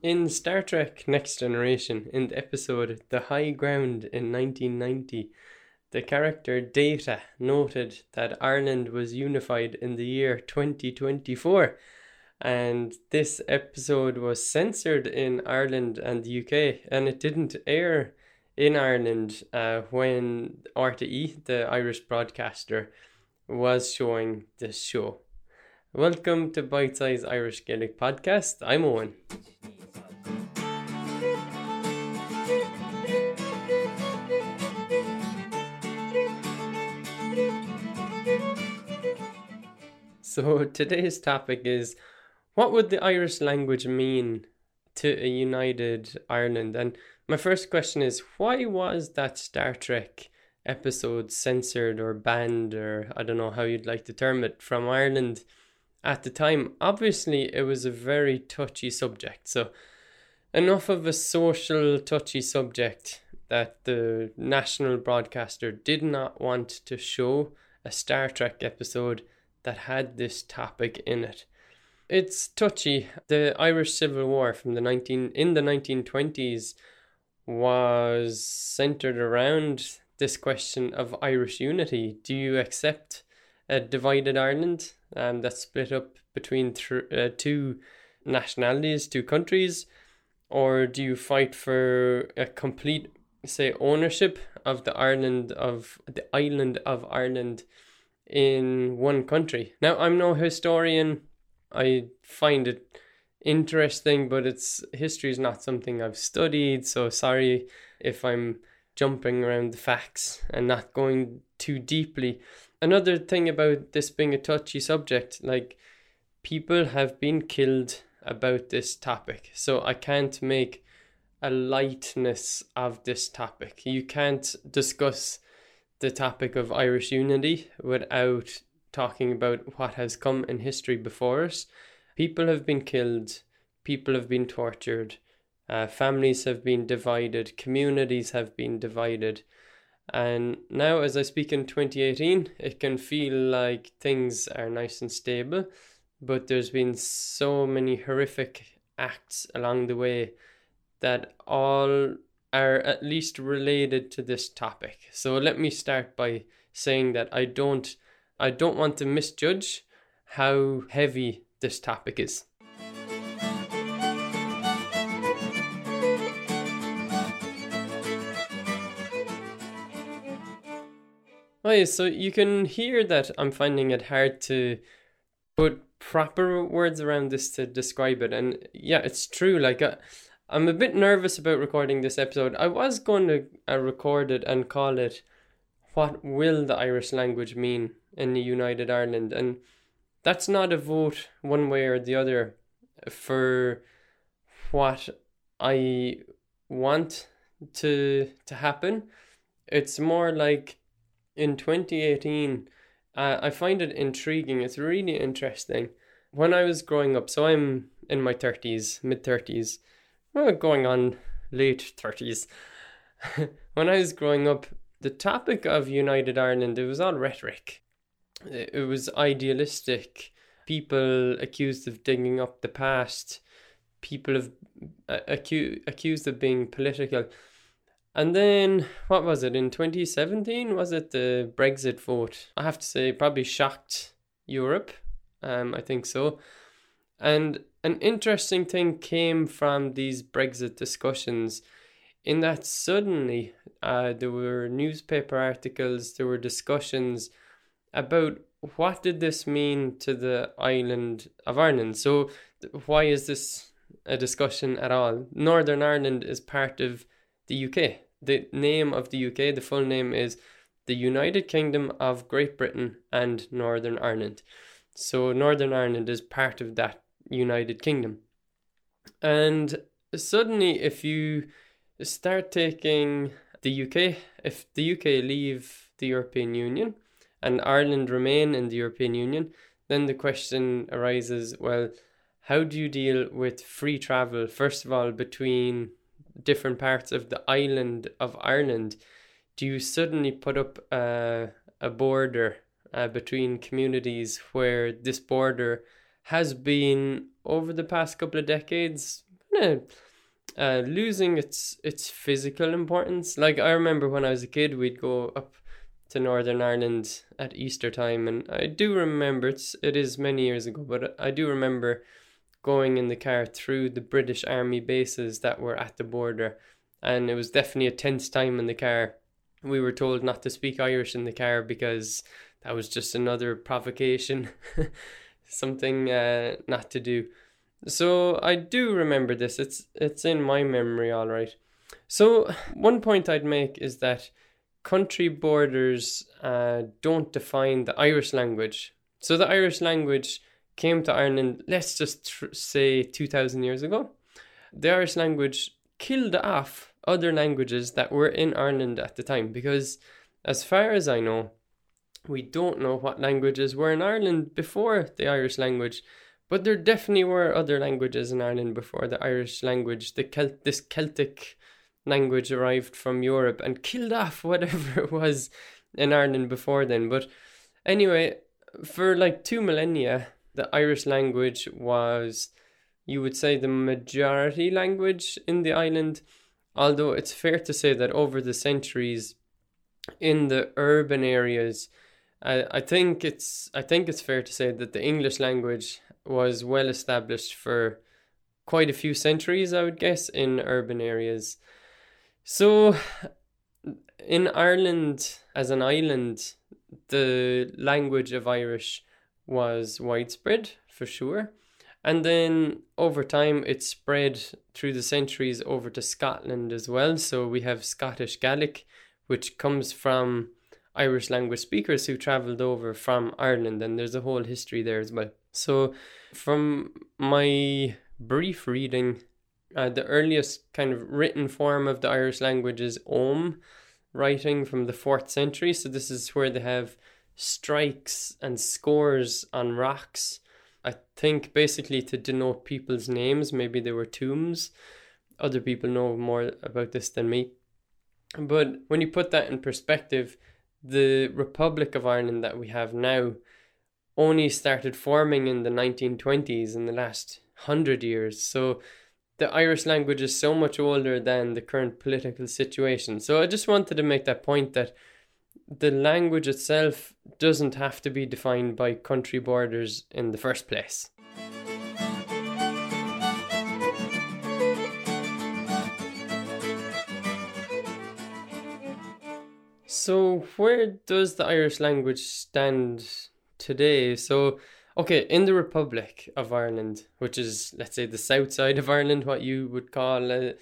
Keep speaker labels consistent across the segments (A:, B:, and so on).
A: In Star Trek Next Generation, in the episode The High Ground in 1990, the character Data noted that Ireland was unified in the year 2024, and this episode was censored in Ireland and the UK, and it didn't air in Ireland uh, when RTE, the Irish broadcaster, was showing this show. Welcome to Bite Size Irish Gaelic Podcast. I'm Owen. So today's topic is what would the Irish language mean to a united Ireland? And my first question is why was that Star Trek episode censored or banned or I don't know how you'd like to term it from Ireland at the time? Obviously it was a very touchy subject. So enough of a social touchy subject that the national broadcaster did not want to show a Star Trek episode that had this topic in it. It's touchy. The Irish Civil War from the 19 in the 1920s was centered around this question of Irish unity. Do you accept a divided Ireland um, that's split up between th- uh, two nationalities, two countries, or do you fight for a complete, say, ownership of the Ireland of the island of Ireland? In one country. Now, I'm no historian. I find it interesting, but it's history is not something I've studied. So sorry if I'm jumping around the facts and not going too deeply. Another thing about this being a touchy subject, like people have been killed about this topic. So I can't make a lightness of this topic. You can't discuss the topic of Irish unity without talking about what has come in history before us. People have been killed, people have been tortured, uh, families have been divided, communities have been divided. And now, as I speak in 2018, it can feel like things are nice and stable, but there's been so many horrific acts along the way that all are at least related to this topic. So let me start by saying that I don't I don't want to misjudge how heavy this topic is. Oh, so you can hear that I'm finding it hard to put proper words around this to describe it. And yeah, it's true. Like, uh, I'm a bit nervous about recording this episode. I was going to uh, record it and call it What Will the Irish Language Mean in the United Ireland? And that's not a vote one way or the other for what I want to to happen. It's more like in 2018 uh, I find it intriguing. It's really interesting. When I was growing up, so I'm in my 30s, mid 30s well, going on late 30s. when I was growing up, the topic of United Ireland, it was all rhetoric. It was idealistic. People accused of digging up the past. People of uh, acu- accused of being political. And then, what was it, in 2017? Was it the Brexit vote? I have to say, probably shocked Europe. Um, I think so. And an interesting thing came from these Brexit discussions in that suddenly uh, there were newspaper articles, there were discussions about what did this mean to the island of Ireland. So why is this a discussion at all? Northern Ireland is part of the UK. The name of the UK, the full name is the United Kingdom of Great Britain and Northern Ireland. So Northern Ireland is part of that United Kingdom. And suddenly, if you start taking the UK, if the UK leave the European Union and Ireland remain in the European Union, then the question arises well, how do you deal with free travel, first of all, between different parts of the island of Ireland? Do you suddenly put up a, a border uh, between communities where this border has been over the past couple of decades uh, losing its its physical importance. Like I remember when I was a kid, we'd go up to Northern Ireland at Easter time, and I do remember it's it is many years ago, but I do remember going in the car through the British Army bases that were at the border, and it was definitely a tense time in the car. We were told not to speak Irish in the car because that was just another provocation, something uh, not to do. So I do remember this. It's it's in my memory, all right. So one point I'd make is that country borders uh, don't define the Irish language. So the Irish language came to Ireland, let's just tr- say 2,000 years ago. The Irish language killed off other languages that were in Ireland at the time because, as far as I know, we don't know what languages were in Ireland before the Irish language. But there definitely were other languages in Ireland before the Irish language. The Celt- this Celtic language arrived from Europe and killed off whatever it was in Ireland before then. But anyway, for like two millennia, the Irish language was, you would say, the majority language in the island. Although it's fair to say that over the centuries, in the urban areas, I, I think it's I think it's fair to say that the English language was well established for quite a few centuries, I would guess, in urban areas. So, in Ireland, as an island, the language of Irish was widespread for sure. And then over time, it spread through the centuries over to Scotland as well. So we have Scottish Gaelic, which comes from Irish language speakers who travelled over from Ireland, and there's a whole history there as well. So, from my brief reading, uh, the earliest kind of written form of the Irish language is Ogham writing from the fourth century. So, this is where they have strikes and scores on rocks. I think basically to denote people's names. Maybe they were tombs. Other people know more about this than me. But when you put that in perspective, the Republic of Ireland that we have now only started forming in the 1920s in the last hundred years. So the Irish language is so much older than the current political situation. So I just wanted to make that point that the language itself doesn't have to be defined by country borders in the first place. So, where does the Irish language stand today? So, okay, in the Republic of Ireland, which is, let's say, the south side of Ireland, what you would call, uh,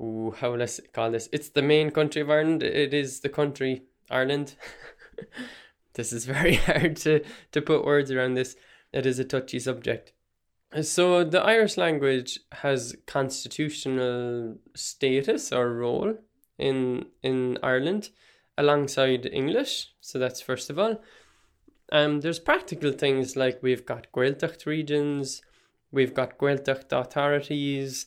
A: ooh, how let's call this? It's the main country of Ireland. It is the country Ireland. this is very hard to, to put words around this. It is a touchy subject. So, the Irish language has constitutional status or role in in Ireland alongside English. So that's first of all. Um, there's practical things like we've got Gaeltacht regions, we've got Gaeltacht authorities,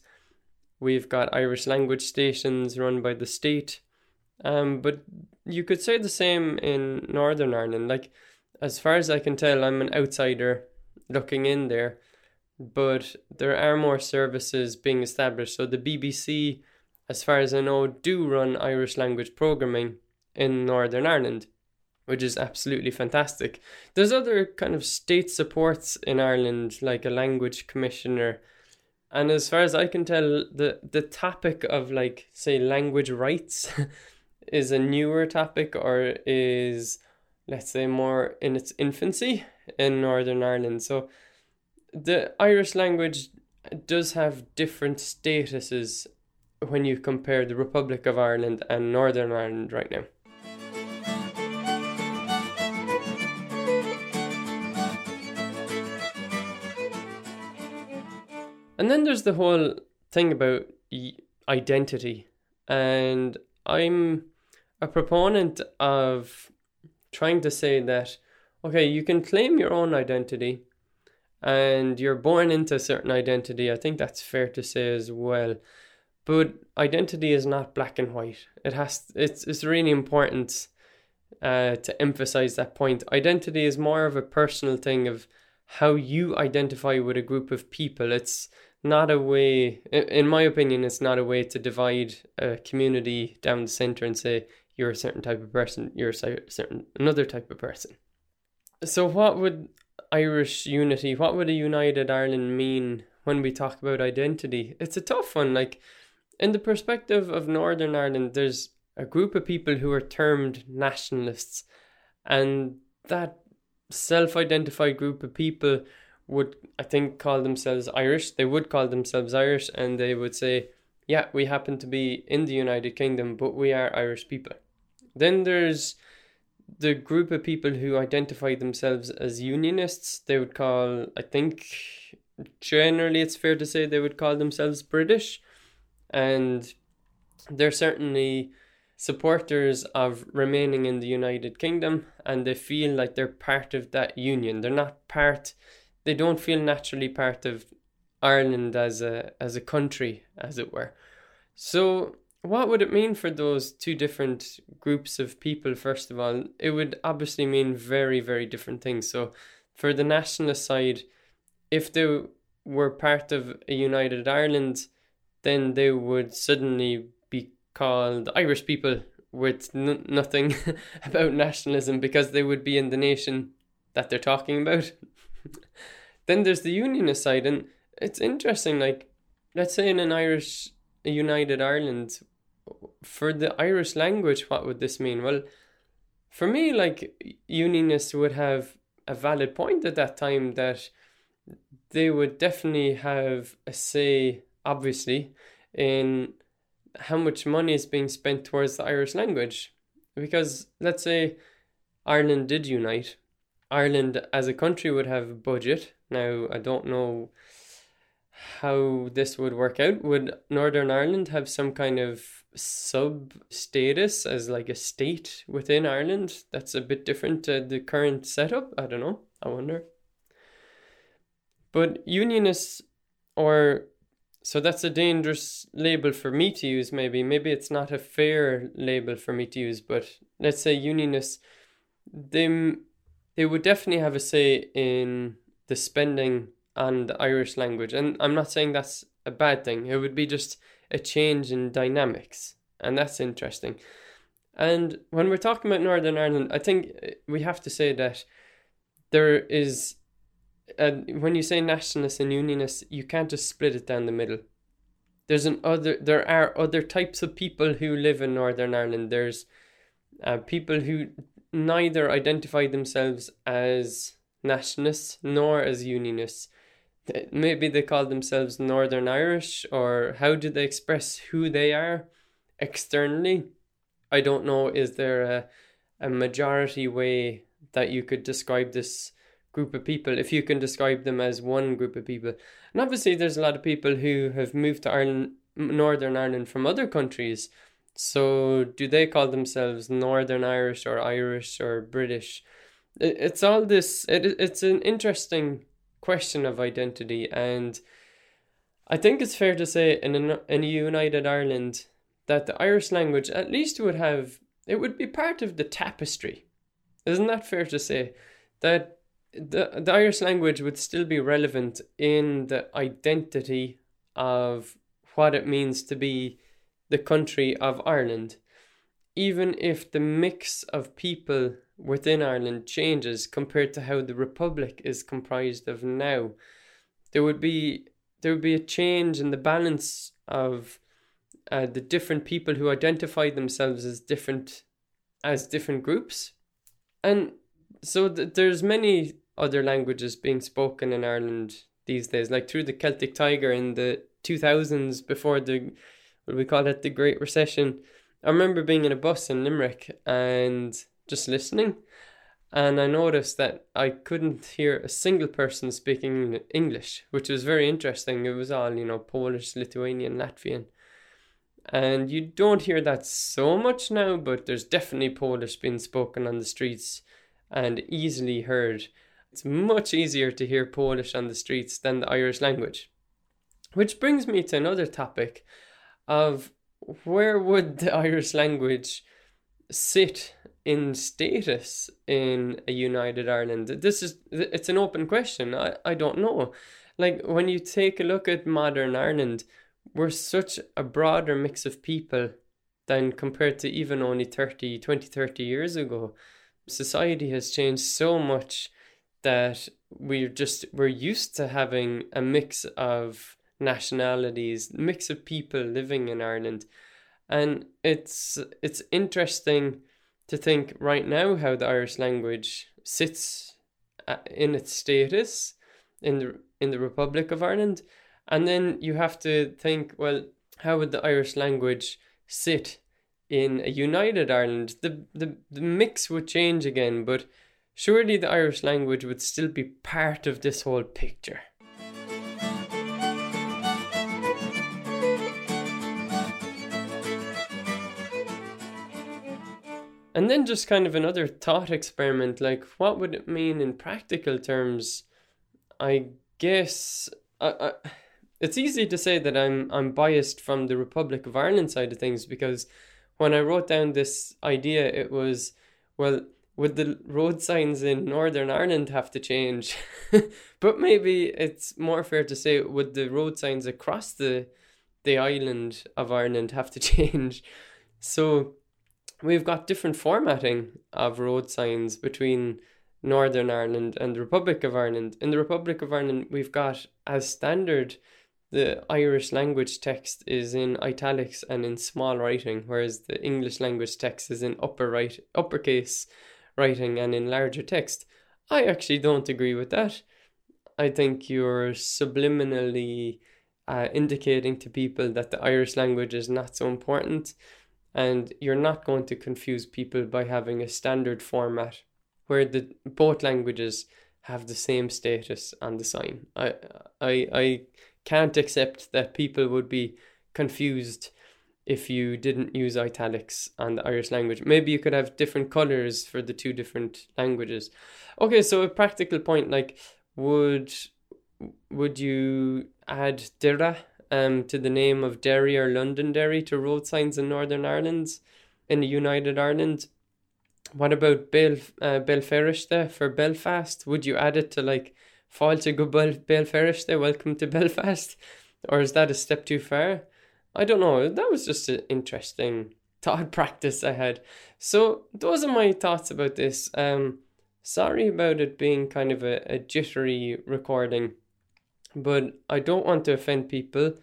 A: we've got Irish language stations run by the state. Um, but you could say the same in Northern Ireland. Like, as far as I can tell, I'm an outsider looking in there, but there are more services being established. So the BBC, as far as I know, do run Irish language programming in Northern Ireland, which is absolutely fantastic. There's other kind of state supports in Ireland, like a language commissioner. And as far as I can tell, the, the topic of like say language rights is a newer topic or is let's say more in its infancy in Northern Ireland. So the Irish language does have different statuses when you compare the Republic of Ireland and Northern Ireland right now. And then there's the whole thing about identity. And I'm a proponent of trying to say that, okay, you can claim your own identity and you're born into a certain identity. I think that's fair to say as well. But identity is not black and white. It has it's it's really important uh, to emphasize that point. Identity is more of a personal thing of how you identify with a group of people. It's not a way, in my opinion, it's not a way to divide a community down the center and say you're a certain type of person, you're a certain another type of person. So, what would Irish unity, what would a united Ireland mean when we talk about identity? It's a tough one. Like, in the perspective of Northern Ireland, there's a group of people who are termed nationalists, and that self identified group of people would, I think, call themselves Irish. They would call themselves Irish and they would say, yeah, we happen to be in the United Kingdom, but we are Irish people. Then there's the group of people who identify themselves as unionists. They would call, I think, generally it's fair to say they would call themselves British. And they're certainly supporters of remaining in the United Kingdom and they feel like they're part of that union. They're not part they don't feel naturally part of Ireland as a as a country, as it were. So what would it mean for those two different groups of people first of all it would obviously mean very very different things so for the nationalist side if they were part of a united ireland then they would suddenly called irish people with n- nothing about nationalism because they would be in the nation that they're talking about then there's the unionist side, and it's interesting. Like, let's say in an Irish United Ireland, for the Irish language, what would this mean? Well, for me, like unionists would have a valid point at that time that they would definitely have a say, obviously, in how much money is being spent towards the Irish language. Because let's say Ireland did unite, Ireland as a country would have a budget. Now, I don't know how this would work out. Would Northern Ireland have some kind of sub status as like a state within Ireland that's a bit different to the current setup? I don't know. I wonder. But unionists, or so that's a dangerous label for me to use, maybe. Maybe it's not a fair label for me to use, but let's say unionists, they they would definitely have a say in the spending on the Irish language. And I'm not saying that's a bad thing, it would be just a change in dynamics. And that's interesting. And when we're talking about Northern Ireland, I think eh, we have to say that there is, uh, when you say nationalists and unionists, you can't just split it down the middle. There's an other. There are other types of people who live in Northern Ireland. There's uh, people who neither identify themselves as nationalists nor as unionists. Maybe they call themselves Northern Irish, or how do they express who they are externally? I don't know. Is there a, a majority way that you could describe this group of people if you can describe them as one group of people? And obviously, there's a lot of people who have moved to Ireland, Northern Ireland from other countries so, do they call themselves Northern Irish or Irish or British? It's all this. It, it's an interesting question of identity, and I think it's fair to say in a, in a united Ireland that the Irish language at least would have it would be part of the tapestry. Isn't that fair to say that the the Irish language would still be relevant in the identity of what it means to be the country of Ireland, even if the mix of people within Ireland changes compared to how the Republic is comprised of now, there would be there would be a change in the balance of uh, the different people who identify themselves as different as different groups, and so th- there's many other languages being spoken in Ireland these days, like through the Celtic Tiger in the 2000s before the what we call it, the Great Recession. I remember being in a bus in Limerick and just listening, and I noticed that I couldn't hear a single person speaking English, which was very interesting. It was all, you know, Polish, Lithuanian, Latvian. And you don't hear that so much now, but there's definitely Polish being spoken on the streets and easily heard. It's much easier to hear Polish on the streets than the Irish language. Which brings me to another topic of where would the Irish language sit in status in a united Ireland? This is it's an open question. I, I don't know. like when you take a look at modern Ireland, we're such a broader mix of people than compared to even only 30, 20, 30 years ago. Society has changed so much that we're just we're used to having a mix of nationalities, mix of people living in Ireland. And it's it's interesting to think right now how the Irish language sits uh, in its status in the in the Republic of Ireland, and then you have to think, well, how would the Irish language sit in a united Ireland? The the, the mix would change again, but surely the Irish language would still be part of this whole picture. And then just kind of another thought experiment like, what would it mean in practical terms? I guess I, I, it's easy to say that I'm I'm biased from the Republic of Ireland side of things because when I wrote down this idea, it was well, would the road signs in Northern Ireland have to change? but maybe it's more fair to say would the road signs across the the island of Ireland have to change? So we've got different formatting of road signs between Northern Ireland and the Republic of Ireland. In the Republic of Ireland, we've got as standard the Irish language text is in italics and in small writing, whereas the English language text is in upper right uppercase writing and in larger text. I actually don't agree with that. I think you're subliminally uh, indicating to people that the Irish language is not so important, and you're not going to confuse people by having a standard format where the both languages have the same status on the sign. I I I can't accept that people would be confused if you didn't use italics on the Irish language. Maybe you could have different colors for the two different languages. Okay, so a practical point like would would you add Doire um to the name of Derry or Londonderry to road signs in Northern Ireland in the United Ireland? What about Bel uh, for Belfast? Would you add it to like Fáilte go Bel Béal Feirste, welcome to Belfast? Or is that a step too far? I don't know. That was just an interesting thought practice I had. So those are my thoughts about this. Um, sorry about it being kind of a, a jittery recording, but I don't want to offend people.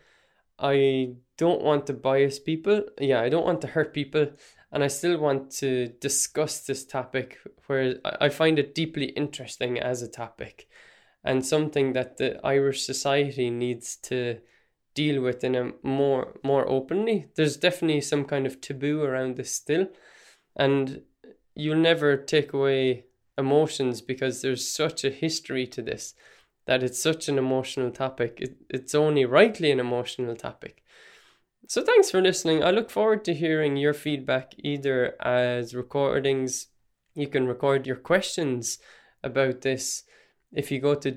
A: I don't want to bias people. Yeah, I don't want to hurt people and I still want to discuss this topic where I find it deeply interesting as a topic and something that the Irish society needs to deal with in a more more openly. There's definitely some kind of taboo around this still and you'll never take away emotions because there's such a history to this that it's such an emotional topic. It, it's only rightly an emotional topic. So thanks for listening. I look forward to hearing your feedback either as recordings. You can record your questions about this if you go to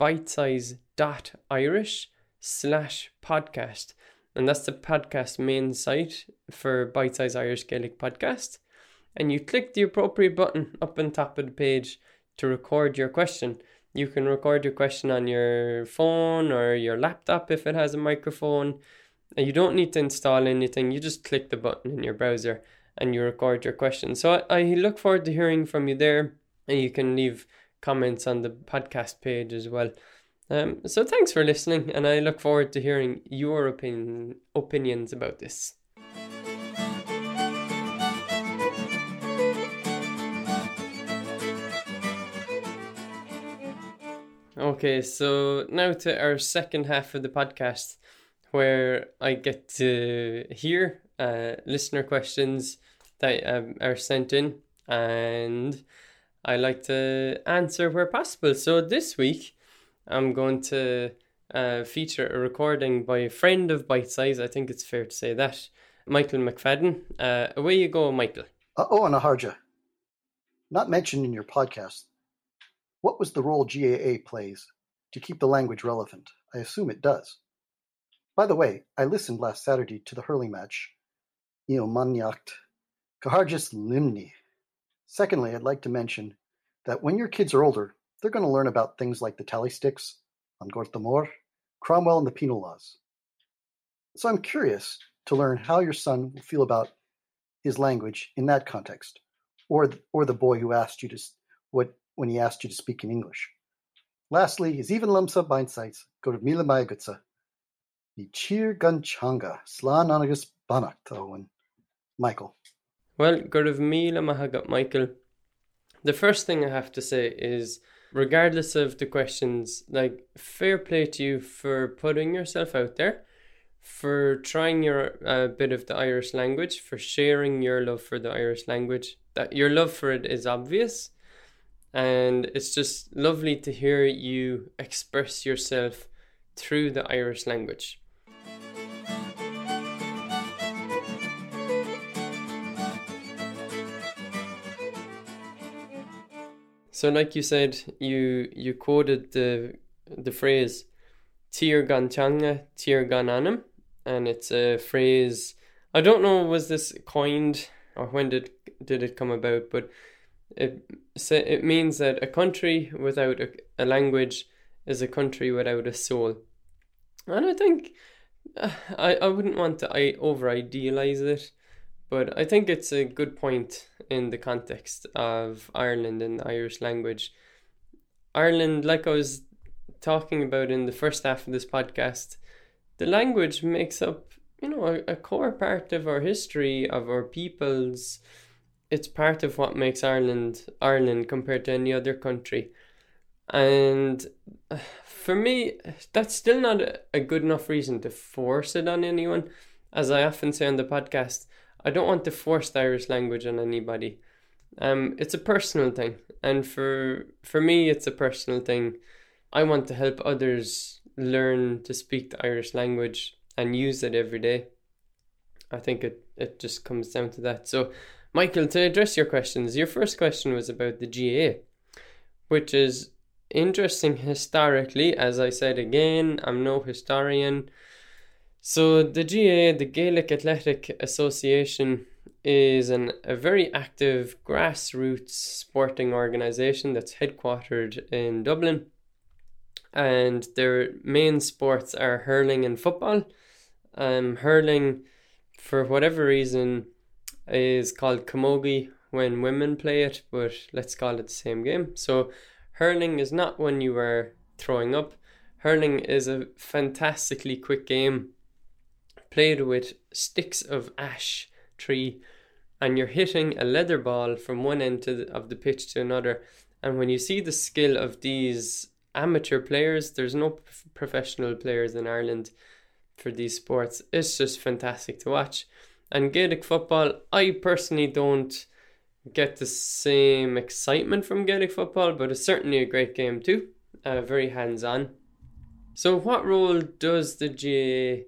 A: www.bitesize.irish slash podcast. And that's the podcast main site for Bite Size Irish Gaelic Podcast. And you click the appropriate button up on top of the page to record your question. You can record your question on your phone or your laptop if it has a microphone. And you don't need to install anything, you just click the button in your browser and you record your question. So I, I look forward to hearing from you there, and you can leave comments on the podcast page as well. Um, so thanks for listening, and I look forward to hearing your opinion opinions about this. Okay, so now to our second half of the podcast where I get to hear uh, listener questions that um, are sent in and I like to answer where possible. So this week I'm going to uh, feature a recording by a friend of Bite Size. I think it's fair to say that. Michael McFadden. Uh, away you go, Michael.
B: Uh, oh, and Aharja. Not mentioned in your podcast, what was the role GAA plays to keep the language relevant? I assume it does. By the way, I listened last Saturday to the hurling match. Eomaniacht Kaharjas Limni. Secondly, I'd like to mention that when your kids are older, they're going to learn about things like the tally sticks, An Gorta Mór, Cromwell, and the penal laws. So I'm curious to learn how your son will feel about his language in that context, or or the boy who asked you to what when he asked you to speak in English. Lastly, is even lumsa bindsites go to Mila Mayagutsa. The cheer gunchanga, slan anagus banakto oh, and Michael.
A: Well, Gurav Mila Mahagat Michael. The first thing I have to say is regardless of the questions, like fair play to you for putting yourself out there, for trying your uh, bit of the Irish language, for sharing your love for the Irish language. That your love for it is obvious, and it's just lovely to hear you express yourself through the Irish language. So, like you said, you you quoted the the phrase "Tir gan teanga, tir gan anam," and it's a phrase. I don't know was this coined or when did did it come about, but it it means that a country without a, a language is a country without a soul, and I think uh, I I wouldn't want to I over idealize it, but I think it's a good point in the context of Ireland and Irish language. Ireland, like I was talking about in the first half of this podcast, the language makes up, you know, a, a core part of our history, of our peoples. It's part of what makes Ireland Ireland compared to any other country. And for me, that's still not a good enough reason to force it on anyone. As I often say on the podcast, I don't want to force the Irish language on anybody. Um, it's a personal thing, and for for me, it's a personal thing. I want to help others learn to speak the Irish language and use it every day. I think it it just comes down to that. So, Michael, to address your questions, your first question was about the GAA, which is interesting historically. As I said again, I'm no historian. So the GAA, the Gaelic Athletic Association, is an, a very active grassroots sporting organisation that's headquartered in Dublin. And their main sports are hurling and football. Um, hurling, for whatever reason, is called camogie when women play it, but let's call it the same game. So, hurling is not when you are throwing up. Hurling is a fantastically quick game played with sticks of ash tree and you're hitting a leather ball from one end the, of the pitch to another. And when you see the skill of these amateur players, there's no professional players in Ireland for these sports. It's just fantastic to watch. And Gaelic football, I personally don't get the same excitement from Gaelic football, but it's certainly a great game too. Uh, very hands on. So, what role does the GAA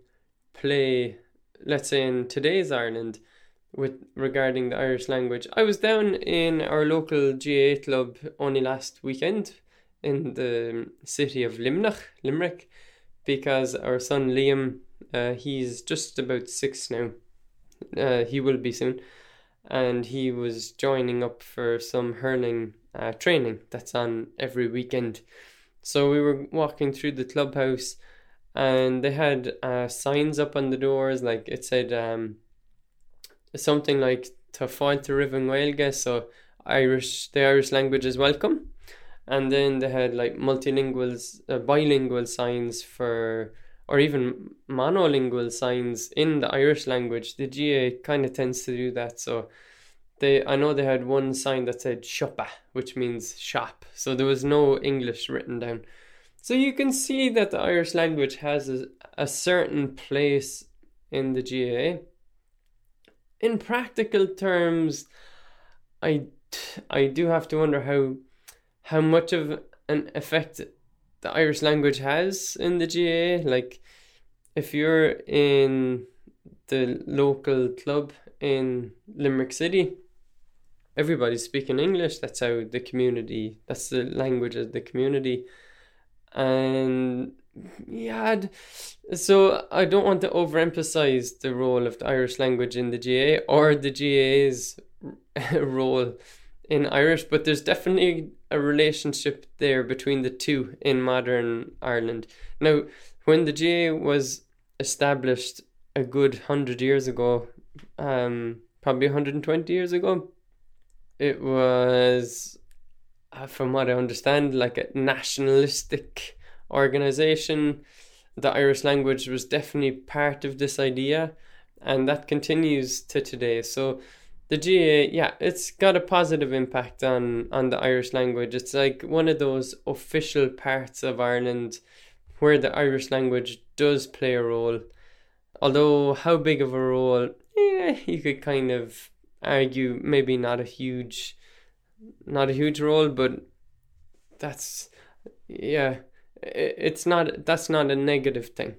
A: play, let's say in today's Ireland, with regarding the Irish language. I was down in our local GAA club only last weekend in the city of Luimneach, Limerick, because our son Liam, uh, he's just about six now. Uh, he will be soon, and he was joining up for some hurling uh, training that's on every weekend. So we were walking through the clubhouse and they had uh, signs up on the doors like it said um, something like to find to Riven Gaelge, so Irish the Irish language is welcome. And then they had like multilingual, uh, bilingual signs for, or even monolingual signs in the Irish language. The GAA kind of tends to do that. So they, I know they had one sign that said shoppa, which means shop. So there was no English written down. So you can see that the Irish language has a, a certain place in the GAA. In practical terms, I, I do have to wonder how how much of an effect the Irish language has in the GAA. Like, if you're in the local club in Limerick City, everybody's speaking English. That's how the community, that's the language of the community and yeah so i don't want to overemphasize the role of the irish language in the GAA or the GAA's role in Irish, but there's definitely a relationship there between the two in modern Ireland. Now, when the GAA was established a good hundred years ago, um, probably 120 years ago, it was, uh, from what I understand, like a nationalistic organization. The Irish language was definitely part of this idea, and that continues to today. So, the GAA, yeah, it's got a positive impact on on the Irish language. It's like one of those official parts of Ireland where the Irish language does play a role. Although how big of a role, yeah, you could kind of argue maybe not a huge not a huge role, but that's yeah, it's not that's not a negative thing.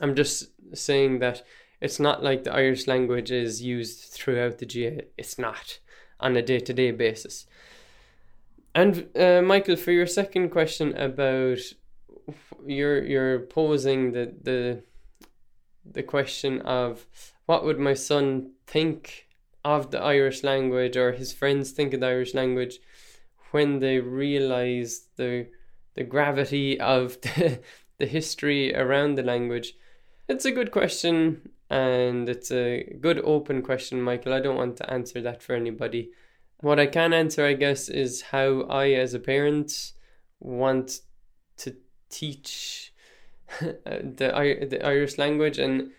A: I'm just saying that it's not like the Irish language is used throughout the GAA. It's not on a day to day basis. And uh, Michael, for your second question about you're you're posing the the the question of what would my son think of the Irish language or his friends think of the Irish language when they realize the the gravity of the, the history around the language. It's a good question and it's a good open question, Michael. I don't want to answer that for anybody. What I can answer, I guess, is how I, as a parent, want to teach the the Irish language, and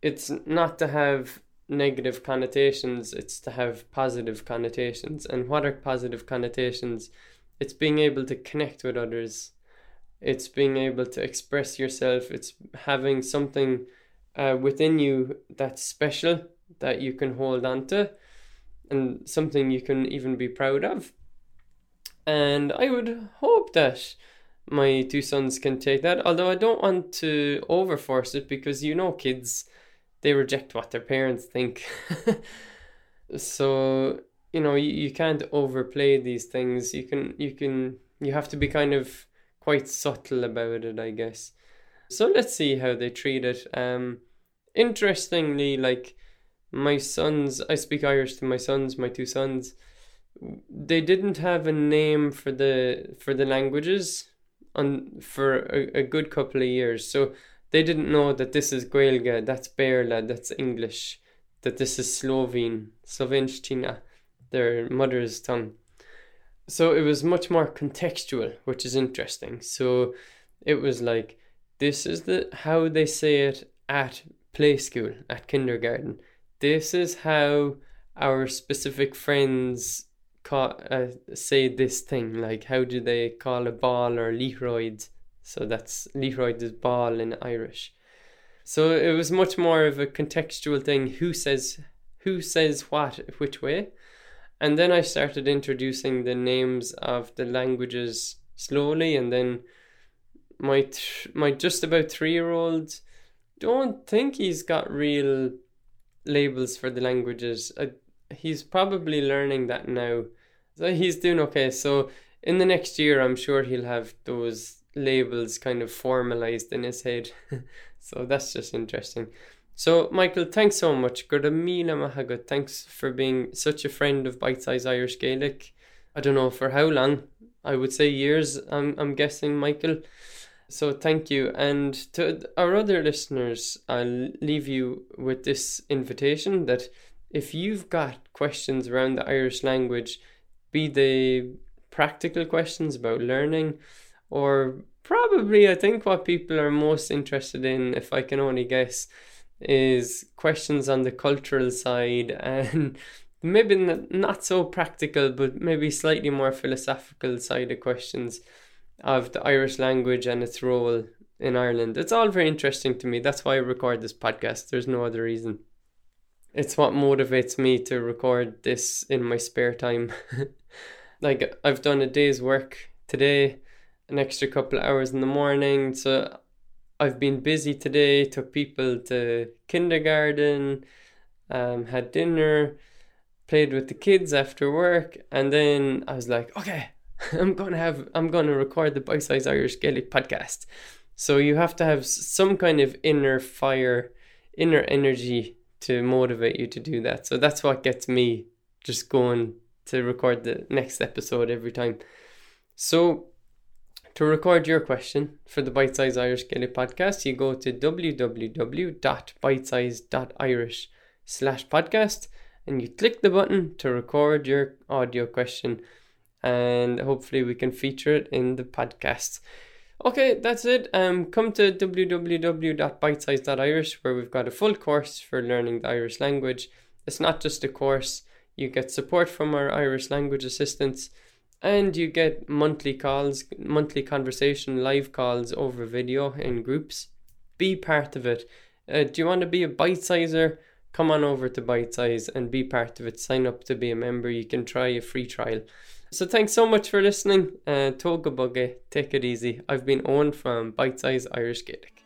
A: it's not to have negative connotations; it's to have positive connotations. And what are positive connotations? It's being able to connect with others. It's being able to express yourself. It's having something uh, within you that's special that you can hold on to and something you can even be proud of. And I would hope that my two sons can take that, although I don't want to overforce it because you know, kids, they reject what their parents think. so, you know, you, you can't overplay these things. You can, you can, you have to be kind of quite subtle about it, I guess. So let's see how they treat it. Um, interestingly, like my sons, I speak Irish to my sons, my two sons. They didn't have a name for the for the languages on for a, a good couple of years, so they didn't know that this is Gaeilge, that's Béarla, that's English, that this is Slovene, Slovenščina, their mother's tongue. So it was much more contextual, which is interesting. So it was like this is the how they say it at play school, at kindergarten. This is how our specific friends uh, say this thing. Like, how do they call a ball or Liathróid? So that's Liathróid is ball in Irish. So it was much more of a contextual thing. Who says who says what which way? And then I started introducing the names of the languages slowly, and then my th- my just about three year old don't think he's got real labels for the languages. I, he's probably learning that now. So he's doing okay. So in the next year, I'm sure he'll have those labels kind of formalized in his head. so that's just interesting. So, Michael, thanks so much. Thanks for being such a friend of Bite Size Irish Gaelic. I don't know for how long. I would say years, I'm, I'm guessing, Michael. So thank you. And to our other listeners, I'll leave you with this invitation that if you've got questions around the Irish language, be they practical questions about learning, or probably I think what people are most interested in, if I can only guess, is questions on the cultural side and maybe not so practical, but maybe slightly more philosophical side of questions of the Irish language and its role in Ireland. It's all very interesting to me. That's why I record this podcast. There's no other reason. It's what motivates me to record this in my spare time. like I've done a day's work today, an extra couple hours in the morning. So I've been busy today, took people to kindergarten, um, had dinner, played with the kids after work, and then I was like, okay, I'm gonna have I'm gonna record the Bite Size Irish Gaelic podcast. So you have to have some kind of inner fire, inner energy to motivate you to do that. So that's what gets me just going to record the next episode every time. So, to record your question for the Bite Size Irish Gaelic podcast, you go to www.bitesize.irish slash podcast and you click the button to record your audio question and hopefully we can feature it in the podcast. Okay, that's it. Um, come to www.bitesize.irish where we've got a full course for learning the Irish language. It's not just a course, you get support from our Irish language assistants and you get monthly calls, monthly conversation, live calls over video in groups. Be part of it. Uh, do you want to be a bite sizer? Come on over to Bite Size and be part of it. Sign up to be a member. You can try a free trial. So thanks so much for listening. Uh, Tóg go bog é, take it easy. I've been Eoin from Bite Size Irish Gaelic.